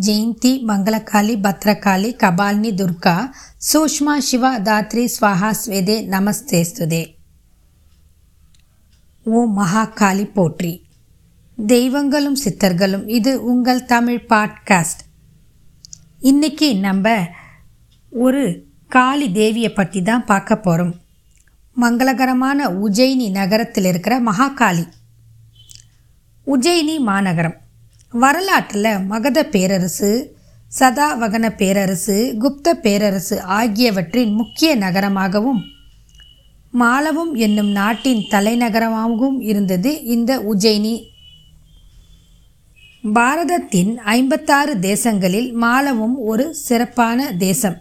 ஜெயந்தி மங்களகாளி பத்ரகாளி கபாலினி துர்கா சூஷ்மா சிவா தாத்ரி ஸ்வாஹா ஸ்வேதே நமஸ்தேஸ்துதே ஓ மகாகாளி போற்றி. தெய்வங்களும் சித்தர்களும் இது உங்கள் தமிழ் பாட்காஸ்ட். இன்னைக்கு நம்ம ஒரு காளி தேவியை பற்றி தான் பார்க்க போகிறோம் மங்களகரமான உஜ்ஜயினி நகரத்தில் இருக்கிற மகாகாளி. உஜ்ஜயினி மாநகரம். வரலாற்றில் மகத பேரரசு சதாவகன பேரரசு குப்த பேரரசு ஆகியவற்றின் முக்கிய நகரமாகவும் மாலவும் என்னும் நாட்டின் தலைநகரமாகவும் இருந்தது இந்த உஜ்ஜயினி பாரதத்தின் ஐம்பத்தாறு தேசங்களில் மாலவும் ஒரு சிறப்பான தேசம்.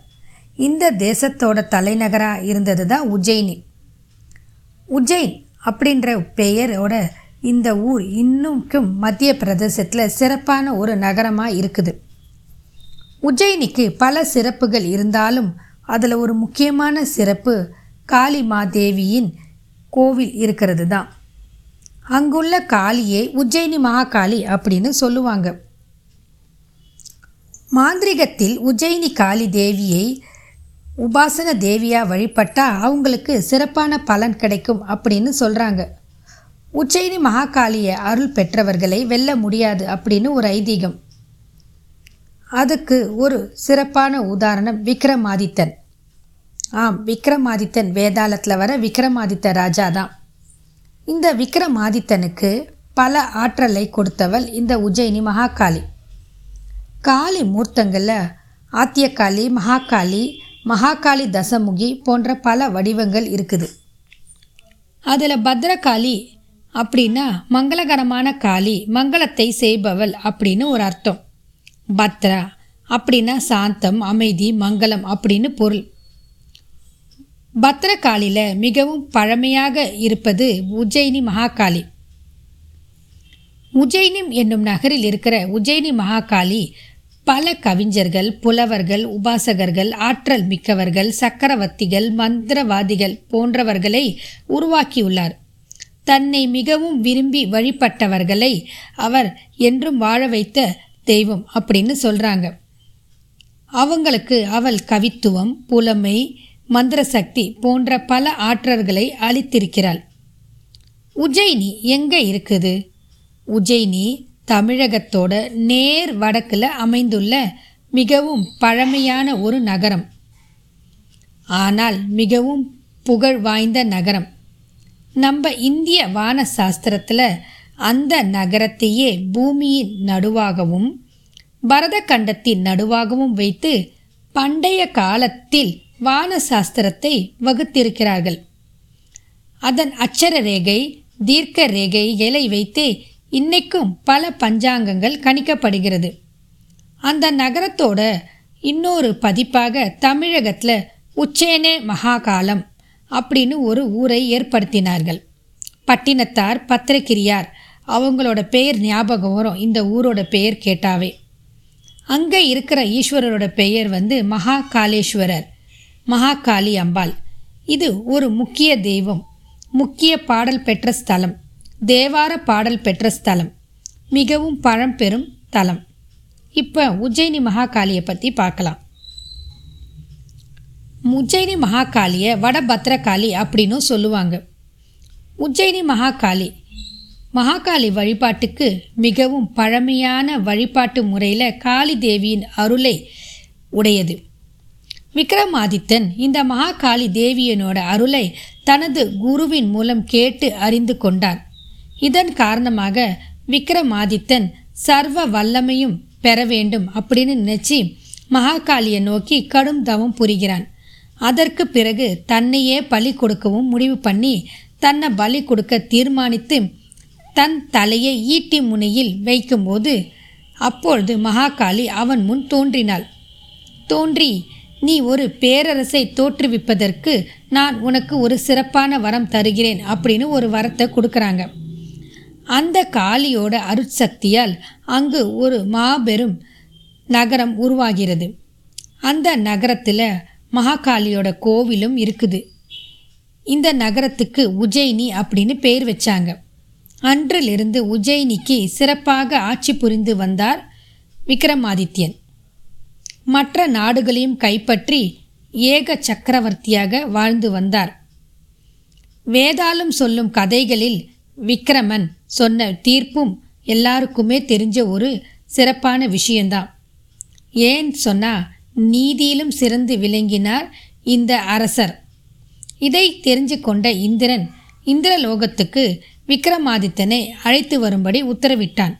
இந்த தேசத்தோட தலைநகராக இருந்தது தான் உஜ்ஜயினி உஜ்ஜைன் அப்படின்ற பெயரோட இந்த ஊர் இன்னும்க்கும் மத்திய பிரதேசத்தில் சிறப்பான ஒரு நகரமாக இருக்குது. உஜ்ஜயினிக்கு பல சிறப்புகள் இருந்தாலும் அதில் ஒரு முக்கியமான சிறப்பு காளிமாதேவியின் கோவில் இருக்கிறது தான். அங்குள்ள காளியை உஜ்ஜயினி மகாகாளி அப்படின்னு சொல்லுவாங்க. மாந்திரிகத்தில் உஜ்ஜயினி காளி தேவியை உபாசன தேவியாக வழிபட்டால் அவங்களுக்கு சிறப்பான பலன் கிடைக்கும் அப்படின்னு சொல்கிறாங்க உஜ்ஜயினி மகாகாளியை அருள் பெற்றவர்களை வெல்ல முடியாது அப்படின்னு ஒரு ஐதீகம். அதுக்கு ஒரு சிறப்பான உதாரணம் விக்ரமாதித்தன். ஆம் விக்ரமாதித்தன் வேதாளத்தில் வர விக்ரமாதித்த ராஜா தான். இந்த விக்ரமாதித்தனுக்கு பல ஆற்றலை கொடுத்தவள் இந்த உஜ்ஜயினி மகாகாளி. காளி மூர்த்தங்களில் ஆத்தியக்காளி மகாகாளி மகாகாளி தசமுகி போன்ற பல வடிவங்கள் இருக்குது. அதில் பத்ரகாளி அப்படின்னா மங்களகரமான காளி மங்களத்தை செய்பவள் அப்படின்னு ஒரு அர்த்தம். பத்ரா அப்படின்னா சாந்தம் அமைதி மங்களம் அப்படின்னு பொருள். பத்ரகாளியில் மிகவும் பழமையாக இருப்பது உஜ்ஜயினி மகாகாளி. உஜ்ஜயினிம் என்னும் நகரில் இருக்கிற உஜ்ஜயினி மகாகாளி பல கவிஞர்கள் புலவர்கள் உபாசகர்கள் ஆற்றல் மிக்கவர்கள் சக்கரவர்த்திகள் மந்திரவாதிகள் போன்றவர்களை உருவாக்கியுள்ளார். தன்னை மிகவும் விரும்பி வழிபட்டவர்களை அவர் என்றும் வாழ வைத்த தெய்வம் அப்படின்னு சொல்கிறாங்க அவங்களுக்கு அவள் கவித்துவம் புலமை மந்திர சக்தி போன்ற பல ஆற்றல்களை அளித்திருக்கிறாள். உஜ்ஜயினி எங்கே இருக்குது? உஜ்ஜயினி தமிழகத்தோட நேர் வடக்கில் அமைந்துள்ள மிகவும் பழமையான ஒரு நகரம். ஆனால் மிகவும் புகழ் வாய்ந்த நகரம். நம்ம இந்திய வான சாஸ்திரத்தில் அந்த நகரத்தையே பூமியின் நடுவாகவும் பரத கண்டத்தின் நடுவாகவும் வைத்து பண்டைய காலத்தில் வான சாஸ்திரத்தை வகுத்திருக்கிறார்கள். அதன் அச்சர ரேகை தீர்க்க ரேகைகளை வைத்து இன்னைக்கும் பல பஞ்சாங்கங்கள் கணிக்கப்படுகிறது. அந்த நகரத்தோட இன்னொரு பதிப்பாக தமிழகத்தில் உச்சேனே மகாகாலம் அப்படின்னு ஒரு ஊரை ஏற்படுத்தினார்கள். பட்டினத்தார் பத்திரகிரியார் அவங்களோட பெயர் ஞாபகம் வரும். இந்த ஊரோட பெயர் கேட்டாவே. அங்கே இருக்கிற ஈஸ்வரரோட பெயர் வந்து மகாகாலேஸ்வரர் மகாகாளி அம்பாள். இது ஒரு முக்கிய தெய்வம் முக்கிய பாடல் பெற்ற ஸ்தலம் தேவார பாடல் பெற்ற ஸ்தலம் மிகவும் பழம்பெரும் தலம். இப்போ உஜ்ஜயினி மகாகாளியை பற்றி பார்க்கலாம். உஜ்ஜயினி மகாகாளியை வடபத்ரகாளி அப்படின்னும் சொல்லுவாங்க. உஜ்ஜயினி மகாகாளி மகாகாளி வழிபாட்டுக்கு மிகவும் பழமையான வழிபாட்டு முறையில் காளி தேவியின் அருளை உடையது. விக்ரமாதித்தன் இந்த மகாகாளி தேவியனோட அருளை தனது குருவின் மூலம் கேட்டு அறிந்து கொண்டார் இதன் காரணமாக விக்ரமாதித்தன் சர்வ வல்லமையும் பெற வேண்டும் அப்படின்னு நினச்சி மகாகாளியை நோக்கி கடும் தவம் புரிகிறான். அதற்கு பிறகு தன்னையே பலி கொடுக்கவும் முடிவு பண்ணி தன்னை பலி கொடுக்க தீர்மானித்து தன் தலையை ஈட்டி முனையில் வைக்கும்போது அப்பொழுது மகாகாளி அவன் முன் தோன்றினாள். தோன்றி நீ ஒரு பேரரசை தோற்றுவிப்பதற்கு நான் உனக்கு ஒரு சிறப்பான வரம் தருகிறேன் அப்படின்னு ஒரு வரத்தை கொடுக்குறாங்க. அந்த காளியோட அருட்சக்தியால் அங்கு ஒரு மாபெரும் நகரம் உருவாகிறது. அந்த நகரத்தில் மகாகாளியோட கோவிலும் இருக்குது. இந்த நகரத்துக்கு உஜ்ஜயினி அப்படின்னு பேர் வச்சாங்க. அன்றிலிருந்து உஜ்ஜயினிக்கு சிறப்பாக ஆட்சி புரிந்து வந்தார் விக்ரமாதித்யன். மற்ற நாடுகளையும் கைப்பற்றி ஏக சக்கரவர்த்தியாக வாழ்ந்து வந்தார். வேதாளம் சொல்லும் கதைகளில் விக்ரமன் சொன்ன தீர்ப்பும் எல்லாருக்குமே தெரிஞ்ச ஒரு சிறப்பான விஷயந்தான். ஏன் சொன்னால் நீதியிலும் சிறந்து விளங்கினார் இந்த அரசர். இதை தெரிஞ்சு கொண்ட இந்திரன் இந்திரலோகத்துக்கு விக்ரமாதித்தனை அழைத்து வரும்படி உத்தரவிட்டான்.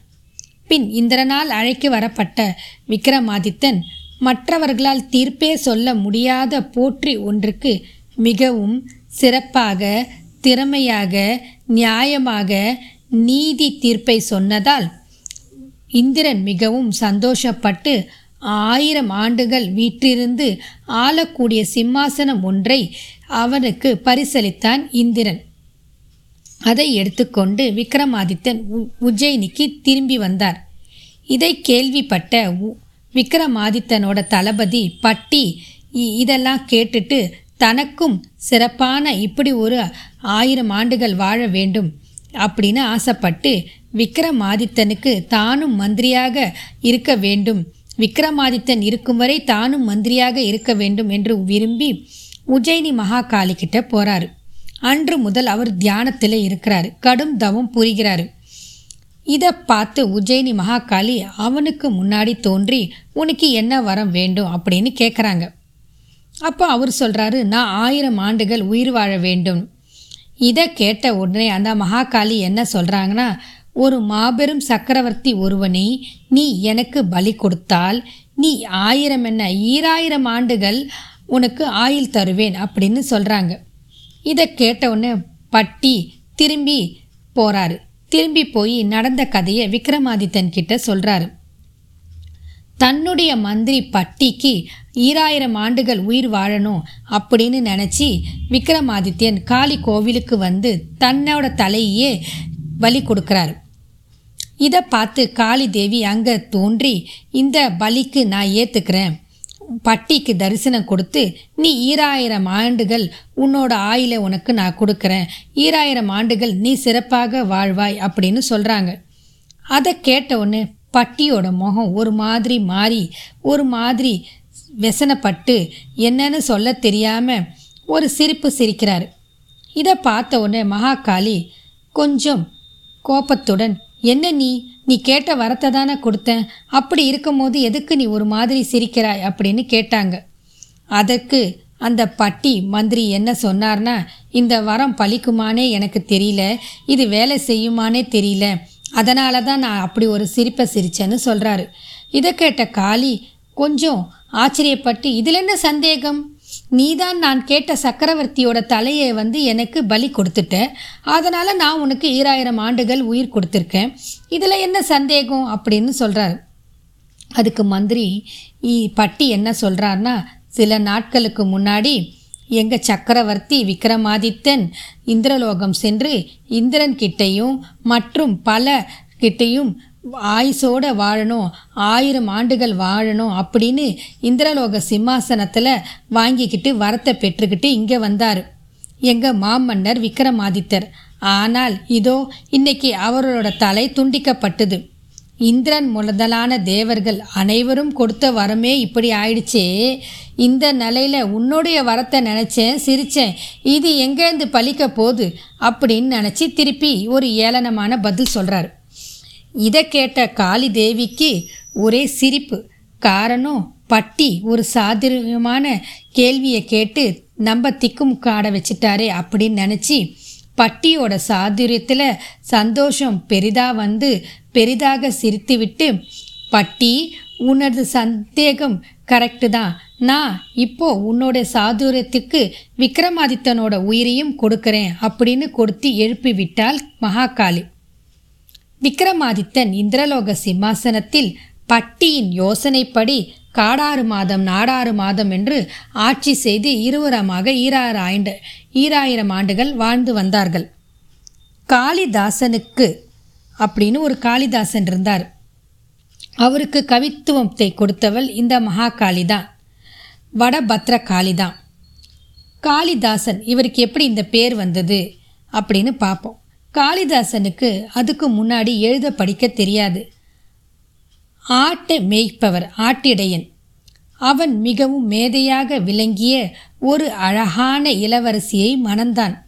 பின் இந்திரனால் அழைக்க வரப்பட்ட விக்ரமாதித்தன் மற்றவர்களால் தீர்ப்பே சொல்ல முடியாத போற்றி ஒன்றுக்கு மிகவும் சிறப்பாக திறமையாக நியாயமாக நீதி தீர்ப்பை சொன்னதால் இந்திரன் மிகவும் சந்தோஷப்பட்டு ஆயிரம் ஆண்டுகள் வீற்றிருந்து ஆளக்கூடிய சிம்மாசனம் ஒன்றை அவனுக்கு பரிசளித்தான் இந்திரன். அதை எடுத்துக்கொண்டு விக்ரமாதித்தன் உஜ்ஜயினிக்கு திரும்பி வந்தார். இதை கேள்விப்பட்ட விக்ரமாதித்தனோட தளபதி பட்டி இதெல்லாம் கேட்டுட்டு தனக்கும் சிறப்பான இப்படி ஒரு ஆயிரம் ஆண்டுகள் வாழ வேண்டும் அப்படின்னு ஆசைப்பட்டு விக்ரமாதித்தனுக்கு தானும் மந்திரியாக இருக்க வேண்டும். விக்ரமாதித்தன் இருக்கும் வரை தானும் மந்திரியாக இருக்க வேண்டும் என்று விரும்பி உஜ்ஜயினி மகாகாளி கிட்ட போறாரு. அன்று முதல் அவர் தியானத்தில் இருக்கிறார். கடும் தவம் புரிகிறாரு. இதை பார்த்து உஜ்ஜயினி மகாகாளி அவனுக்கு முன்னாடி தோன்றி உனக்கு என்ன வரம் வேண்டும்? அப்படின்னு கேட்குறாங்க அப்போ அவர் சொல்கிறாரு நான் ஆயிரம் ஆண்டுகள் உயிர் வாழ வேண்டும். இதை கேட்ட உடனே அந்த மகாகாளி என்ன சொல்கிறாங்கன்னா ஒரு மாபெரும் சக்கரவர்த்தி ஒருவனை நீ எனக்கு பலி கொடுத்தால் நீ ஆயிரம் என்ன ஈராயிரம் ஆண்டுகள் உனக்கு ஆயில் தருவேன் அப்படின்னு சொல்கிறாங்க இதை கேட்டவுடனே பட்டி திரும்பி போகிறாரு திரும்பி போய் நடந்த கதையை விக்ரமாதித்தன் கிட்ட சொல்கிறாரு தன்னுடைய மந்திரி பட்டிக்கு ஈராயிரம் ஆண்டுகள் உயிர் வாழணும் அப்படின்னு நினச்சி விக்ரமாதித்யன் காளி கோவிலுக்கு வந்து தன்னோட தலையே பலி கொடுக்குறாரு. இதை பார்த்து காளி தேவி அங்கே தோன்றி இந்த பலிக்கு நான் ஏற்றுக்கிறேன் பட்டிக்கு தரிசனம் கொடுத்து நீ ஈராயிரம் ஆண்டுகள் உன்னோட ஆயிலை உனக்கு நான் கொடுக்குறேன். ஈராயிரம் ஆண்டுகள் நீ சிறப்பாக வாழ்வாய் அப்படின்னு சொல்கிறாங்க அதை கேட்ட உடனே பட்டியோட முகம் ஒரு மாதிரி மாறி ஒரு மாதிரி வெசனப்பட்டு என்னன்னு சொல்ல தெரியாமல் ஒரு சிரிப்பு சிரிக்கிறார். இதை பார்த்த உடனே மகாகாளி கொஞ்சம் கோபத்துடன் என்ன நீ? நீ கேட்ட வரத்தை தானே கொடுத்தேன். அப்படி இருக்கும்போது எதுக்கு நீ ஒரு மாதிரி சிரிக்கிறாய்? அப்படின்னு கேட்டாங்க. அதற்கு அந்த பட்டி மந்திரி என்ன சொன்னார்னா இந்த வரம் பழிக்குமானே எனக்கு தெரியல. இது வேலை செய்யுமானே தெரியல. அதனால தான் நான் அப்படி ஒரு சிரிப்பை சிரிச்சேன்னு சொல்கிறாரு இதை கேட்ட காளி கொஞ்சம் ஆச்சரியப்பட்டு இதில் என்ன சந்தேகம்? நீதான் நான் கேட்ட சக்கரவர்த்தியோட தலையை வந்து எனக்கு பலி கொடுத்துட்ட. அதனால் நான் உனக்கு ஈராயிரம் ஆண்டுகள் உயிர் கொடுத்துருக்கேன். இதில் என்ன சந்தேகம் அப்படின்னு சொல்கிறாரு அதுக்கு மந்திரி பட்டி என்ன சொல்கிறார்னா சில நாட்களுக்கு முன்னாடி எங்கள் சக்கரவர்த்தி விக்ரமாதித்தன் இந்திரலோகம் சென்று இந்திரன் கிட்டையும் மற்றும் பல கிட்டையும் ஆயுசோட வாழணும் ஆயிரம் ஆண்டுகள் வாழணும் அப்படின்னு இந்திரலோக சிம்மாசனத்தில் வாங்கிக்கிட்டு வரத்தை பெற்றுக்கிட்டு இங்கே வந்தார். எங்கள் மாமன்னர் விக்ரமாதித்தர். ஆனால் இதோ இன்னைக்கு அவரோட தலை துண்டிக்கப்பட்டது. இந்திரன் முதலான தேவர்கள் அனைவரும் கொடுத்த வரமே இப்படி ஆயிடுச்சே. இந்த நிலையில் உன்னுடைய வரத்தை நினச்சேன் சிரித்தேன் இது எங்கேருந்து பழிக்க போகுது? அப்படின்னு நினச்சி திருப்பி ஒரு ஏளனமான பதில் சொல்கிறார் இதை கேட்ட காளி தேவிக்கு ஒரே சிரிப்பு. காரணம் பட்டி ஒரு சாதுரியமான கேள்வியை கேட்டு நம்ம திக்கும் காட வச்சிட்டாரே அப்படின்னு நினச்சி பட்டியோட சாதுரியத்தில் சந்தோஷம் பெரிதாக வந்து பெரிதாக சிரித்துவிட்டு பட்டி உனது சந்தேகம் கரெக்டு தான். நான் இப்போ உன்னோட சாதுரியத்துக்கு விக்ரமாதித்தனோட உயிரையும் கொடுக்குறேன் அப்படின்னு கொடுத்து எழுப்பி விட்டாள் மகாகாளி. விக்ரமாதித்தன் இந்திரலோக சிம்மாசனத்தில் பட்டியின் யோசனைப்படி காடாறு மாதம் நாடாறு மாதம் என்று ஆட்சி செய்து இருவரமாக ஈராறு ஆண்டு ஈராயிரம் ஆண்டுகள் வாழ்ந்து வந்தார்கள். காளிதாசனுக்கு அப்படின்னு ஒரு காளிதாசன் இருந்தார். அவருக்கு கவித்துவத்தை கொடுத்தவள் இந்த மகாகாளி தான் வடபத்ர காளி தான் காளிதாசன் இவருக்கு எப்படி இந்த பேர் வந்தது அப்படின்னு பார்ப்போம். காளிதாசனுக்கு அதுக்கு முன்னாடி எழுத படிக்க தெரியாது. ஆட்டை மேய்ப்பவர் ஆட்டிடையன். அவன் மிகவும் மேதையாக விளங்கிய ஒரு அழகான இளவரசியை மணந்தான்.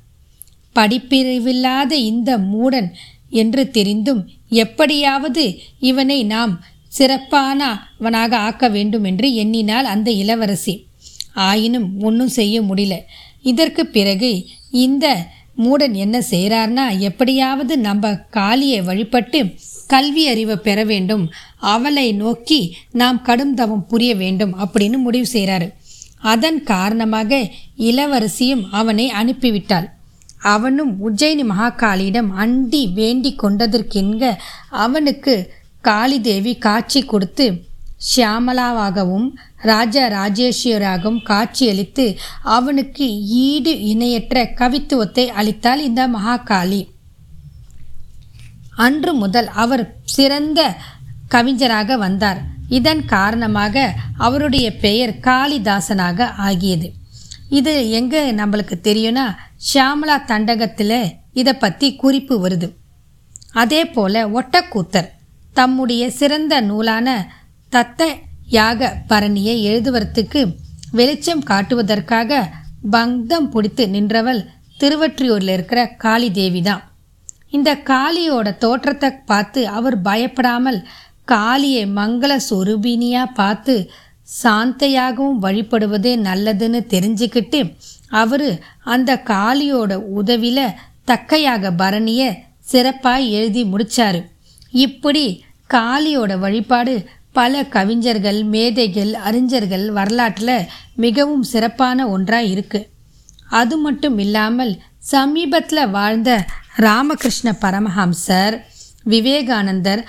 படிப்பிரிவில்லாத இந்த மூடன் என்று தெரிந்தும் எப்படியாவது இவனை நாம் சிறப்பானவனாக ஆக்க வேண்டும் என்று எண்ணினாள் அந்த இளவரசி. ஆயினும் ஒன்றும் செய்ய முடியல. இதற்கு பிறகு இந்த மூடன் என்ன செய்கிறார்னா எப்படியாவது நம்ம காளியை வழிபட்டு கல்வி அறிவை பெற வேண்டும். அவளை நோக்கி நாம் கடும் தவம் புரிய வேண்டும் அப்படின்னு முடிவு செய்கிறாரு அதன் காரணமாக இளவரசியும் அவனை அனுப்பிவிட்டாள். அவனும் உஜ்ஜயினி மகாகாளியிடம் அண்டி வேண்டி கொண்டதற்கென்க அவனுக்கு காளிதேவி காட்சி கொடுத்து ஷியாமலாவாகவும் ராஜா ராஜேஸ்வராகவும் காட்சியளித்து அவனுக்கு ஈடு இணையற்ற கவித்துவத்தை அளித்தாள் இந்த மகாகாளி. அன்று முதல் அவர் சிறந்த கவிஞராக வந்தார். இதன் காரணமாக அவருடைய பெயர் காளிதாசனாக ஆகியது. இது எங்கே நம்மளுக்கு தெரியும்னா ஷியாமலா தண்டகத்தில் இதை பற்றி குறிப்பு வருது. அதே போல் ஒட்டக்கூத்தர் தம்முடைய சிறந்த நூலான தத்த யாக பரணியை எழுதுவதற்கு வெளிச்சம் காட்டுவதற்காக பங்கம் பிடித்து நின்றவள் திருவற்றியூரில் இருக்கிற காளி தேவி தான் இந்த காளியோட தோற்றத்தை பார்த்து அவர் பயப்படாமல் காளியை மங்கள சொரூபினியாக பார்த்து சாந்தையாகவும் வழிபடுவதே நல்லதுன்னு தெரிஞ்சுக்கிட்டு அவர் அந்த காளியோட உதவியில் தக்கையாக பரணியை சிறப்பாக எழுதி முடித்தார் இப்படி காளியோட வழிபாடு பல கவிஞர்கள் மேதைகள் அறிஞர்கள் வரலாற்றில் மிகவும் சிறப்பான ஒன்றாக இருக்குது அது மட்டும் இல்லாமல் சமீபத்தில் வாழ்ந்த ராமகிருஷ்ண பரமஹம்சர் விவேகானந்தர்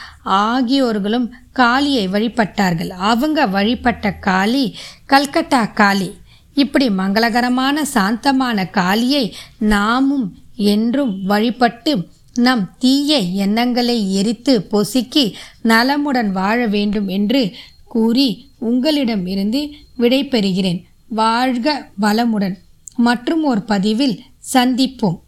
ஆகியோர்களும் காளியை வழிபட்டார்கள். அவங்க வழிபட்ட காளி கல்கட்டா காளி. இப்படி மங்களகரமான சாந்தமான காளியை நாமும் என்றும் வழிபட்டு நம் தீய எண்ணங்களை எரித்து பொசுக்கி நலமுடன் வாழ வேண்டும் என்று கூறி உங்களிடமிருந்து விடை பெறுகிறேன் வாழ்க வளமுடன். மற்றும் ஒரு பதிவில் சந்திப்போம்.